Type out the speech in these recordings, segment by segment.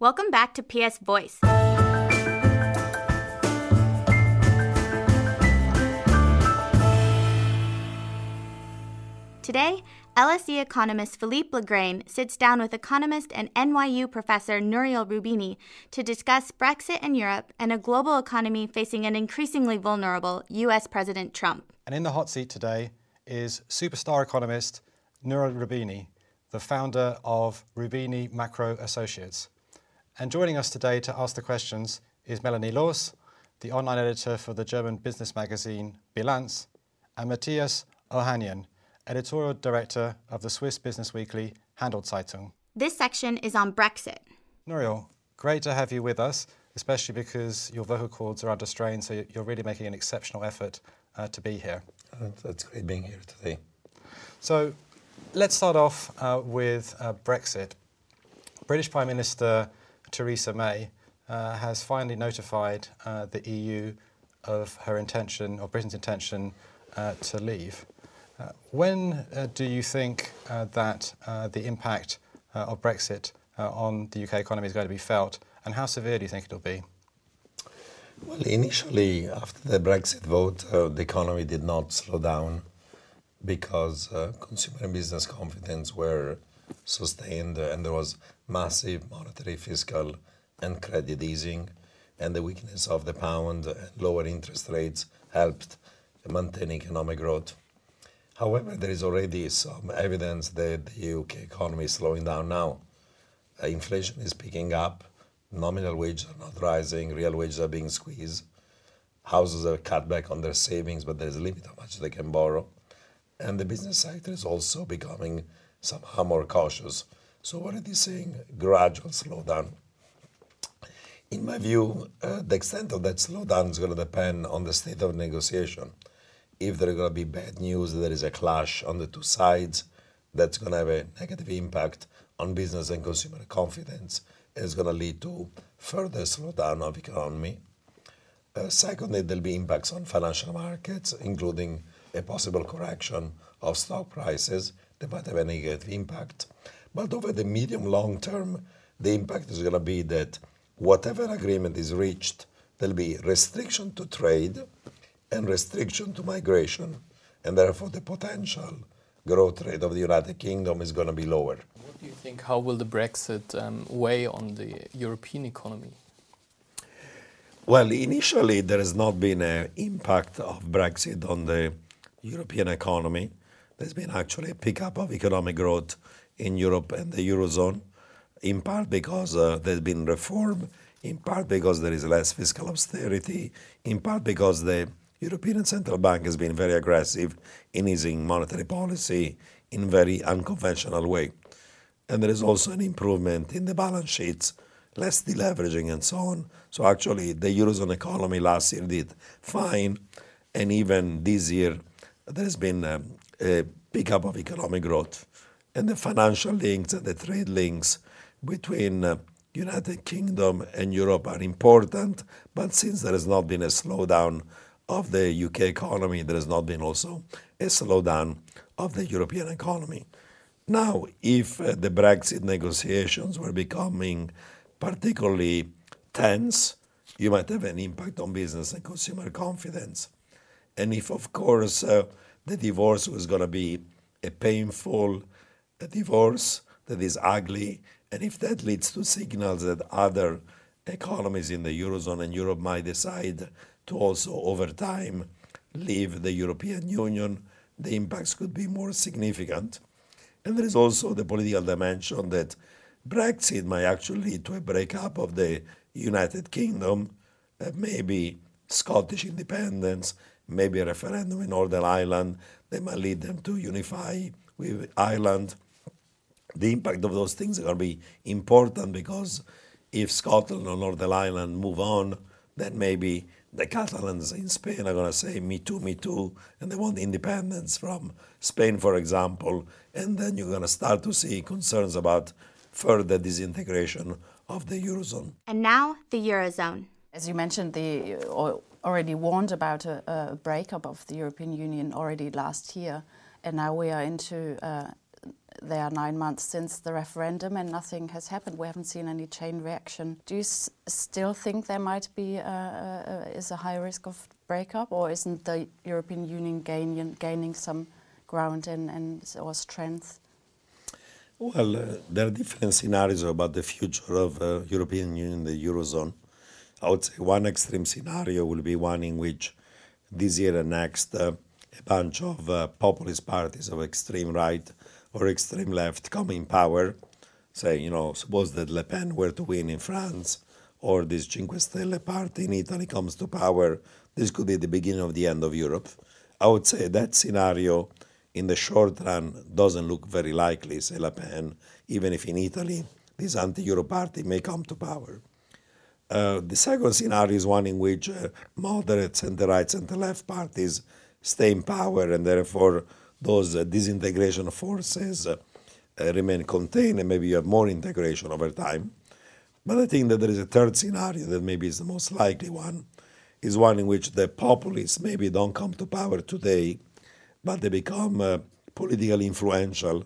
Welcome back to PS Voice. Today, LSE economist Philippe Legrain sits down with economist and NYU professor Nouriel Roubini to discuss Brexit in Europe and a global economy facing an increasingly vulnerable US President Trump. And in the hot seat today is superstar economist Nouriel Roubini, the founder of Roubini Macro Associates. And joining us today to ask the questions is Melanie Loos, the online editor for the German business magazine Bilanz, and Matthias Ohanian, editorial director of the Swiss business weekly Handelszeitung. This section is on Brexit. Nouriel, great to have you with us, especially because your vocal cords are under strain, so you're really making an exceptional effort uh, to be here. Uh, that's great being here today. So let's start off uh, with uh, Brexit. British Prime Minister Theresa May uh, has finally notified uh, the EU of her intention, or Britain's intention, to leave. Uh, when uh, do you think uh, that the impact of Brexit on the UK economy is going to be felt, and how severe do you think it'll be? Well, initially, after the Brexit vote, uh, the economy did not slow down because uh, consumer and business confidence were sustained and there was massive monetary, fiscal, and credit easing. And the weakness of the pound and lower interest rates helped maintain economic growth. However, there is already some evidence that the UK economy is slowing down now. Uh, inflation is picking up, nominal wages are not rising, real wages are being squeezed. Houses are cut back on their savings, but there's a limit how much they can borrow. And the business sector is also becoming somehow more cautious. So we're already seeing gradual slowdown. In my view, uh, the extent of that slowdown is going to depend on the state of negotiation if there are going to be bad news, there is a clash on the two sides, that's going to have a negative impact on business and consumer confidence. It's going to lead to further slowdown of economy. Uh, secondly, there'll be impacts on financial markets, including a possible correction of stock prices that might have a negative impact. But over the medium long term, the impact is going to be that whatever agreement is reached, there'll be restriction to trade and restriction to migration, and therefore the potential growth rate of the United Kingdom is going to be lower. What do you think? How will the Brexit um, weigh on the European economy? Well, initially there has not been an impact of Brexit on the European economy. There's been actually a pickup of economic growth in Europe and the Eurozone, in part because uh, there's been reform, in part because there is less fiscal austerity, in part because the European Central Bank has been very aggressive in easing monetary policy in very unconventional way. And there is also an improvement in the balance sheets, less deleveraging and so on. So actually the Eurozone economy last year did fine. And even this year, there has been um, a pickup of economic growth. And the financial links and the trade links between uh, United Kingdom and Europe are important. But since there has not been a slowdown of the UK economy, there has not been also a slowdown of the European economy. Now, if uh, the Brexit negotiations were becoming particularly tense, you might have an impact on business and consumer confidence. And if, of course, uh, the divorce was going to be a painful divorce that is ugly, and if that leads to signals that other economies in the Eurozone and Europe might decide to also, over time, leave the European Union, the impacts could be more significant. And there is also the political dimension that Brexit might actually lead to a breakup of the United Kingdom, uh, maybe Scottish independence, maybe a referendum in Northern Ireland that might lead them to unify with Ireland. The impact of those things are going to be important because if Scotland or Northern Ireland move on, then maybe the Catalans in Spain are going to say, me too, me too, and they want independence from Spain, for example. And then you're going to start to see concerns about further disintegration of the Eurozone. And now, the Eurozone. As you mentioned, the uh, already warned about a, a breakup of the European Union already last year, and now we are into uh, there are nine months since the referendum and nothing has happened. We haven't seen any chain reaction. Do you still think there might be a, is a high risk of breakup, or isn't the European Union gaining, gaining some ground and, and or strength? Well, uh, there are different scenarios about the future of uh, European Union, the eurozone. I would say one extreme scenario will be one in which this year and next uh, a bunch of uh, populist parties of extreme right or extreme left come in power. Say, you know, suppose that Le Pen were to win in France or this Cinque Stelle party in Italy comes to power, this could be the beginning of the end of Europe. I would say that scenario in the short run doesn't look very likely, say Le Pen, even if in Italy this anti-Euro party may come to power. Uh, the second scenario is one in which uh, moderate center-right, and the left parties stay in power, and therefore those uh, disintegration forces uh, remain contained, and maybe you have more integration over time. But I think that there is a third scenario that maybe is the most likely one, is one in which the populists maybe don't come to power today, but they become uh, politically influential,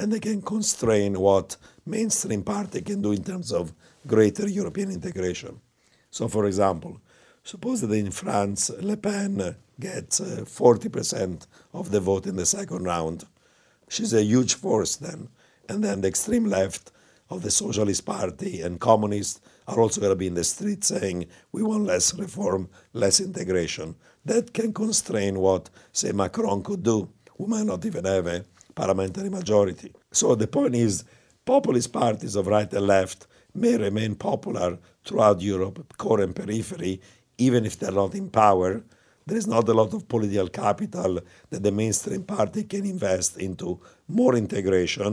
and they can constrain what mainstream party can do in terms of greater European integration. So, for example, suppose that in France, Le Pen gets uh, 40% of the vote in the second round. She's a huge force then. And then the extreme left of the Socialist Party and communists are also going to be in the street saying, we want less reform, less integration. That can constrain what, say, Macron could do, We might not even have a parliamentary majority. So the point is, populist parties of right and left may remain popular throughout Europe, core and periphery, even if they're not in power. There is not a lot of political capital that the mainstream party can invest into more integration.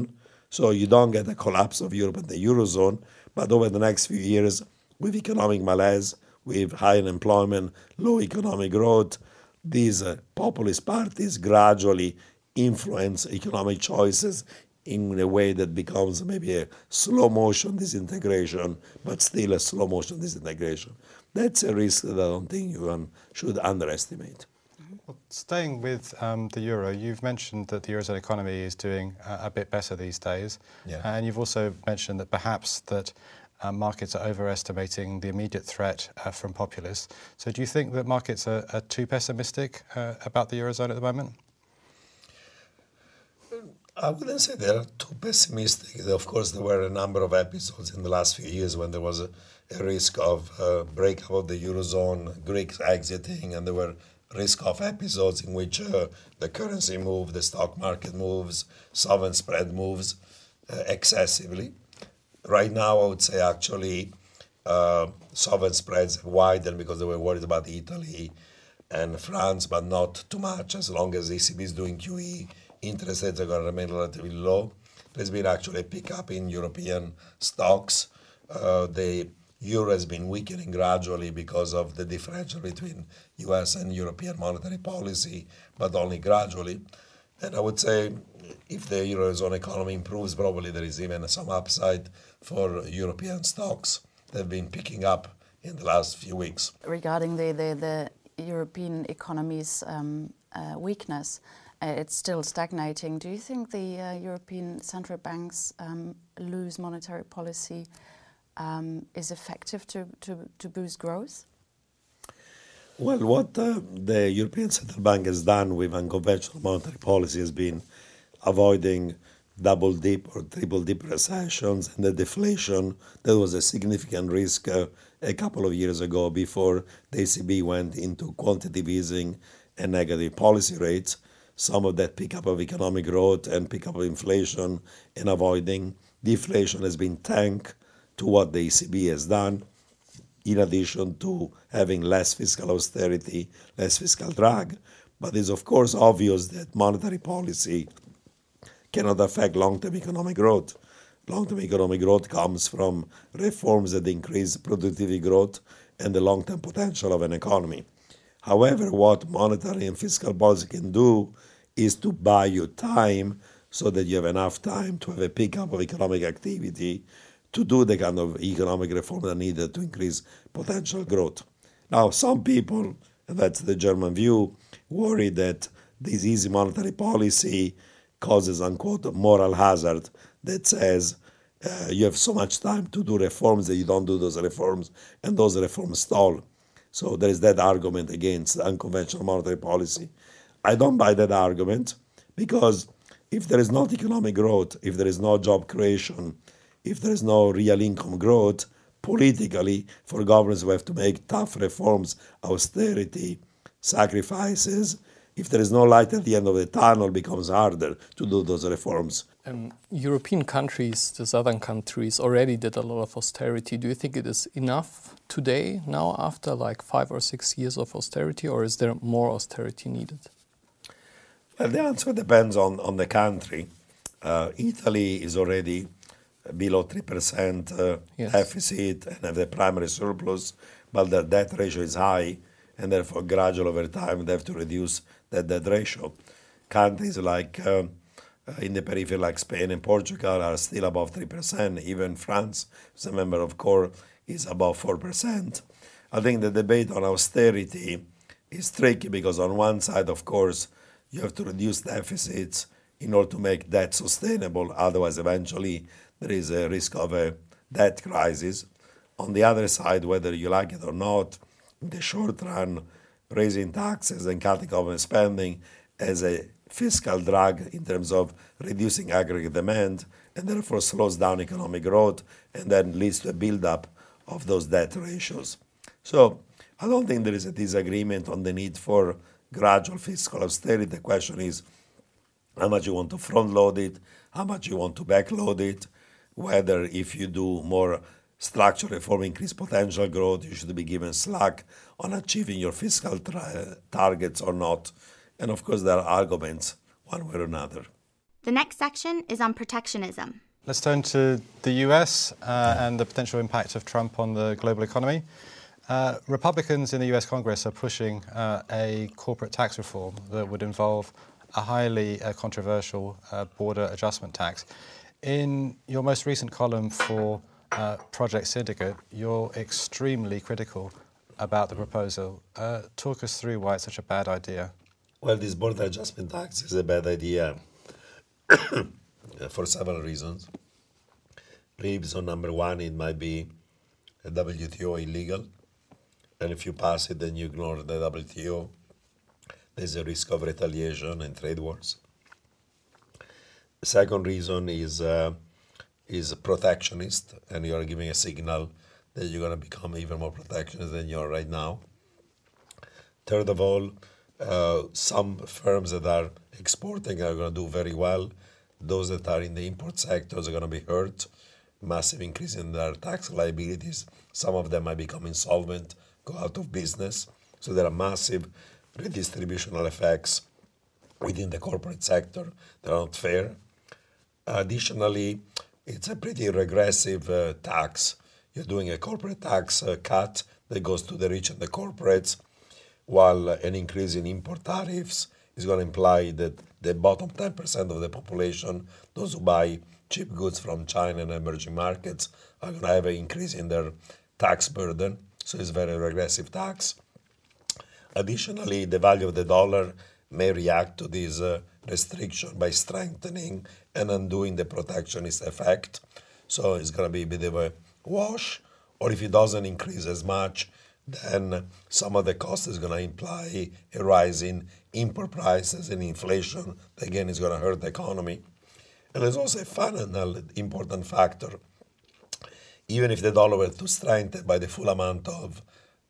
So you don't get a collapse of Europe and the Eurozone, but over the next few years, with economic malaise, with high unemployment, low economic growth, these uh, populist parties gradually influence economic choices in a way that becomes maybe a slow motion disintegration, but still a slow motion disintegration. That's a risk that I don't think you should underestimate. Well, staying with um, the euro, you've mentioned that the eurozone economy is doing uh, a bit better these days, yeah. and you've also mentioned that perhaps that uh, markets are overestimating the immediate threat uh, from populists. So, do you think that markets are, are too pessimistic uh, about the eurozone at the moment? I wouldn't say they're too pessimistic. Of course, there were a number of episodes in the last few years when there was a, a risk of uh, breakup of the eurozone, Greeks exiting, and there were risk of episodes in which uh, the currency moves, the stock market moves, sovereign spread moves uh, excessively. Right now, I would say actually uh, sovereign spreads widened because they were worried about Italy and France, but not too much as long as ECB is doing QE interest rates are going to remain relatively low. There's been actually a pickup in European stocks. Uh, the euro has been weakening gradually because of the differential between US and European monetary policy, but only gradually. And I would say if the eurozone economy improves, probably there is even some upside for European stocks that have been picking up in the last few weeks. Regarding the, the, the European economy's um, uh, weakness, it's still stagnating. Do you think the uh, European central banks um, loose monetary policy um, is effective to, to, to, boost growth? Well, what uh, the European Central Bank has done with unconventional monetary policy has been avoiding double dip or triple dip recessions and the deflation that was a significant risk uh, a couple of years ago before the ECB went into quantitative easing and negative policy rates some of that pickup of economic growth and pickup of inflation and avoiding deflation has been tanked to what the ECB has done, in addition to having less fiscal austerity, less fiscal drag. But it's of course obvious that monetary policy cannot affect long-term economic growth. Long-term economic growth comes from reforms that increase productivity growth and the long-term potential of an economy. However, what monetary and fiscal policy can do is to buy you time so that you have enough time to have a pickup of economic activity to do the kind of economic reform that needed to increase potential growth. Now, some people, and that's the German view, worry that this easy monetary policy causes unquote moral hazard that says uh, you have so much time to do reforms that you don't do those reforms and those reforms stall. So there is that argument against unconventional monetary policy. I don't buy that argument because if there is not economic growth, if there is no job creation, if there is no real income growth, politically, for governments who have to make tough reforms, austerity, sacrifices, if there is no light at the end of the tunnel, becomes harder to do those reforms. Um, European countries, the southern countries, already did a lot of austerity. Do you think it is enough today, now, after like five or six years of austerity, or is there more austerity needed? Well, the answer depends on, on the country. Uh, Italy is already below 3% uh, yes. deficit and have the primary surplus, but their debt ratio is high, and therefore, gradually over time, they have to reduce that debt ratio. Countries like uh, Uh, in the periphery, like Spain and Portugal, are still above 3%. Even France, as a member of core, is above 4%. I think the debate on austerity is tricky because, on one side, of course, you have to reduce deficits in order to make debt sustainable. Otherwise, eventually, there is a risk of a debt crisis. On the other side, whether you like it or not, in the short run, raising taxes and cutting government spending as a fiscal drag in terms of reducing aggregate demand and therefore slows down economic growth and then leads to a buildup of those debt ratios. So I don't think there is a disagreement on the need for gradual fiscal austerity. The question is how much you want to front load it, how much you want to backload it, whether if you do more structural reform, increase potential growth, you should be given slack on achieving your fiscal tra- targets or not. And of course, there are arguments one way or another. The next section is on protectionism. Let's turn to the US uh, and the potential impact of Trump on the global economy. Uh, Republicans in the US Congress are pushing uh, a corporate tax reform that would involve a highly uh, controversial uh, border adjustment tax. In your most recent column for uh, Project Syndicate, you're extremely critical about the proposal. Uh, talk us through why it's such a bad idea. Well, this border adjustment tax is a bad idea for several reasons. Reason number one, it might be a WTO illegal, and if you pass it, then you ignore the WTO. There's a risk of retaliation and trade wars. The second reason is uh, is protectionist, and you are giving a signal that you're going to become even more protectionist than you are right now. Third of all, uh, some firms that are exporting are going to do very well. Those that are in the import sectors are going to be hurt. Massive increase in their tax liabilities. Some of them might become insolvent, go out of business. So there are massive redistributional effects within the corporate sector that are not fair. Additionally, it's a pretty regressive uh, tax. You're doing a corporate tax uh, cut that goes to the rich and the corporates while an increase in import tariffs is going to imply that the bottom 10% of the population, those who buy cheap goods from China and emerging markets, are going to have an increase in their tax burden. So it's very regressive tax. Additionally, the value of the dollar may react to this uh, restriction by strengthening and undoing the protectionist effect. So it's going to be a bit of a wash. Or if it doesn't increase as much, then some of the cost is going to imply a rise in import prices and inflation. Again, is going to hurt the economy. And there's also a final important factor. Even if the dollar were to strengthen by the full amount of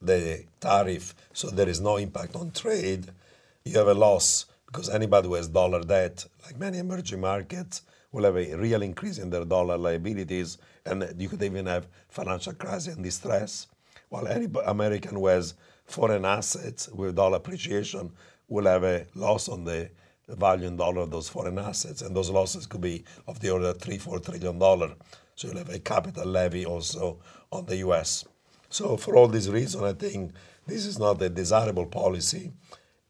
the tariff, so there is no impact on trade, you have a loss because anybody who has dollar debt, like many emerging markets, will have a real increase in their dollar liabilities, and you could even have financial crisis and distress while any American who has foreign assets with dollar appreciation will have a loss on the value in dollar of those foreign assets, and those losses could be of the order of three, four trillion dollar. So you'll have a capital levy also on the U.S. So for all these reasons, I think this is not a desirable policy,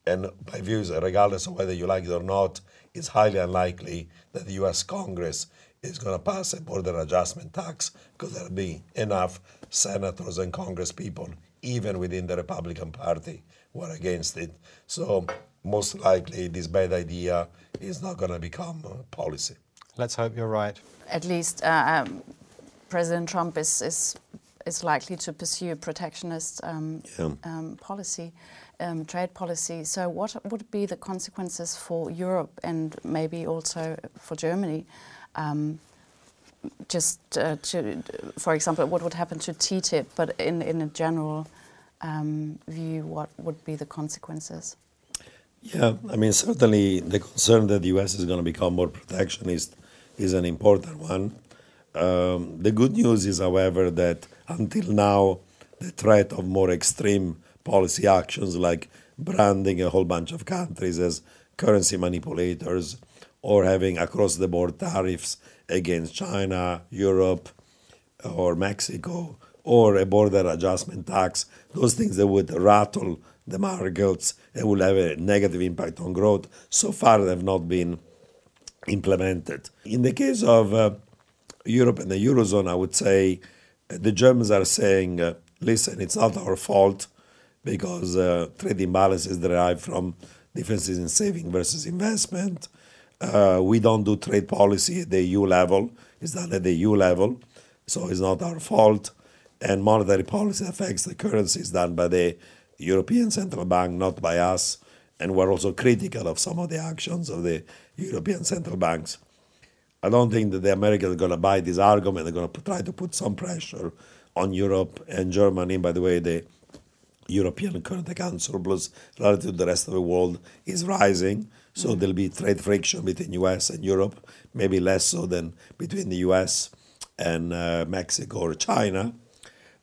and my view views, regardless of whether you like it or not, it's highly unlikely that the U.S. Congress is going to pass a border adjustment tax because there'll be enough senators and Congress people, even within the Republican Party, who are against it. So most likely this bad idea is not going to become policy. Let's hope you're right. At least uh, um, President Trump is, is is likely to pursue a protectionist um, yeah. um, policy, um, trade policy. So, what would be the consequences for Europe and maybe also for Germany? Um, just uh, to, for example, what would happen to TTIP, but in, in a general um, view, what would be the consequences? Yeah, I mean, certainly the concern that the US is going to become more protectionist is an important one. Um, the good news is, however, that until now, the threat of more extreme policy actions like branding a whole bunch of countries as currency manipulators or having across the board tariffs against China, Europe, or Mexico, or a border adjustment tax, those things that would rattle the markets and will have a negative impact on growth, so far they have not been implemented. In the case of uh, Europe and the Eurozone, I would say uh, the Germans are saying, uh, listen, it's not our fault because uh, trade imbalances derive from differences in saving versus investment. Uh, we don't do trade policy at the EU level. It's done at the EU level, so it's not our fault. And monetary policy affects the currencies done by the European Central Bank, not by us. And we're also critical of some of the actions of the European central banks. I don't think that the Americans are going to buy this argument. They're going to try to put some pressure on Europe and Germany. By the way, the European current account surplus relative to the rest of the world is rising. So there'll be trade friction between US and Europe, maybe less so than between the US and uh, Mexico or China.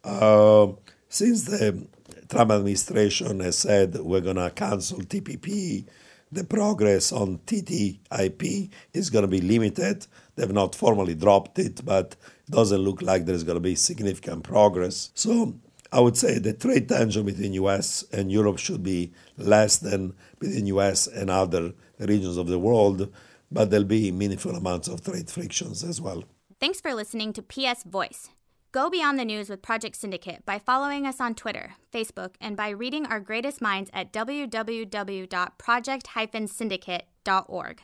Uh, since the Trump administration has said we're going to cancel TPP, the progress on TTIP is going to be limited. They've not formally dropped it, but it doesn't look like there's going to be significant progress. So I would say the trade tension between US and Europe should be less than between US and other regions of the world, but there'll be meaningful amounts of trade frictions as well. Thanks for listening to PS Voice. Go beyond the news with Project Syndicate by following us on Twitter, Facebook, and by reading our greatest minds at www.project-syndicate.org.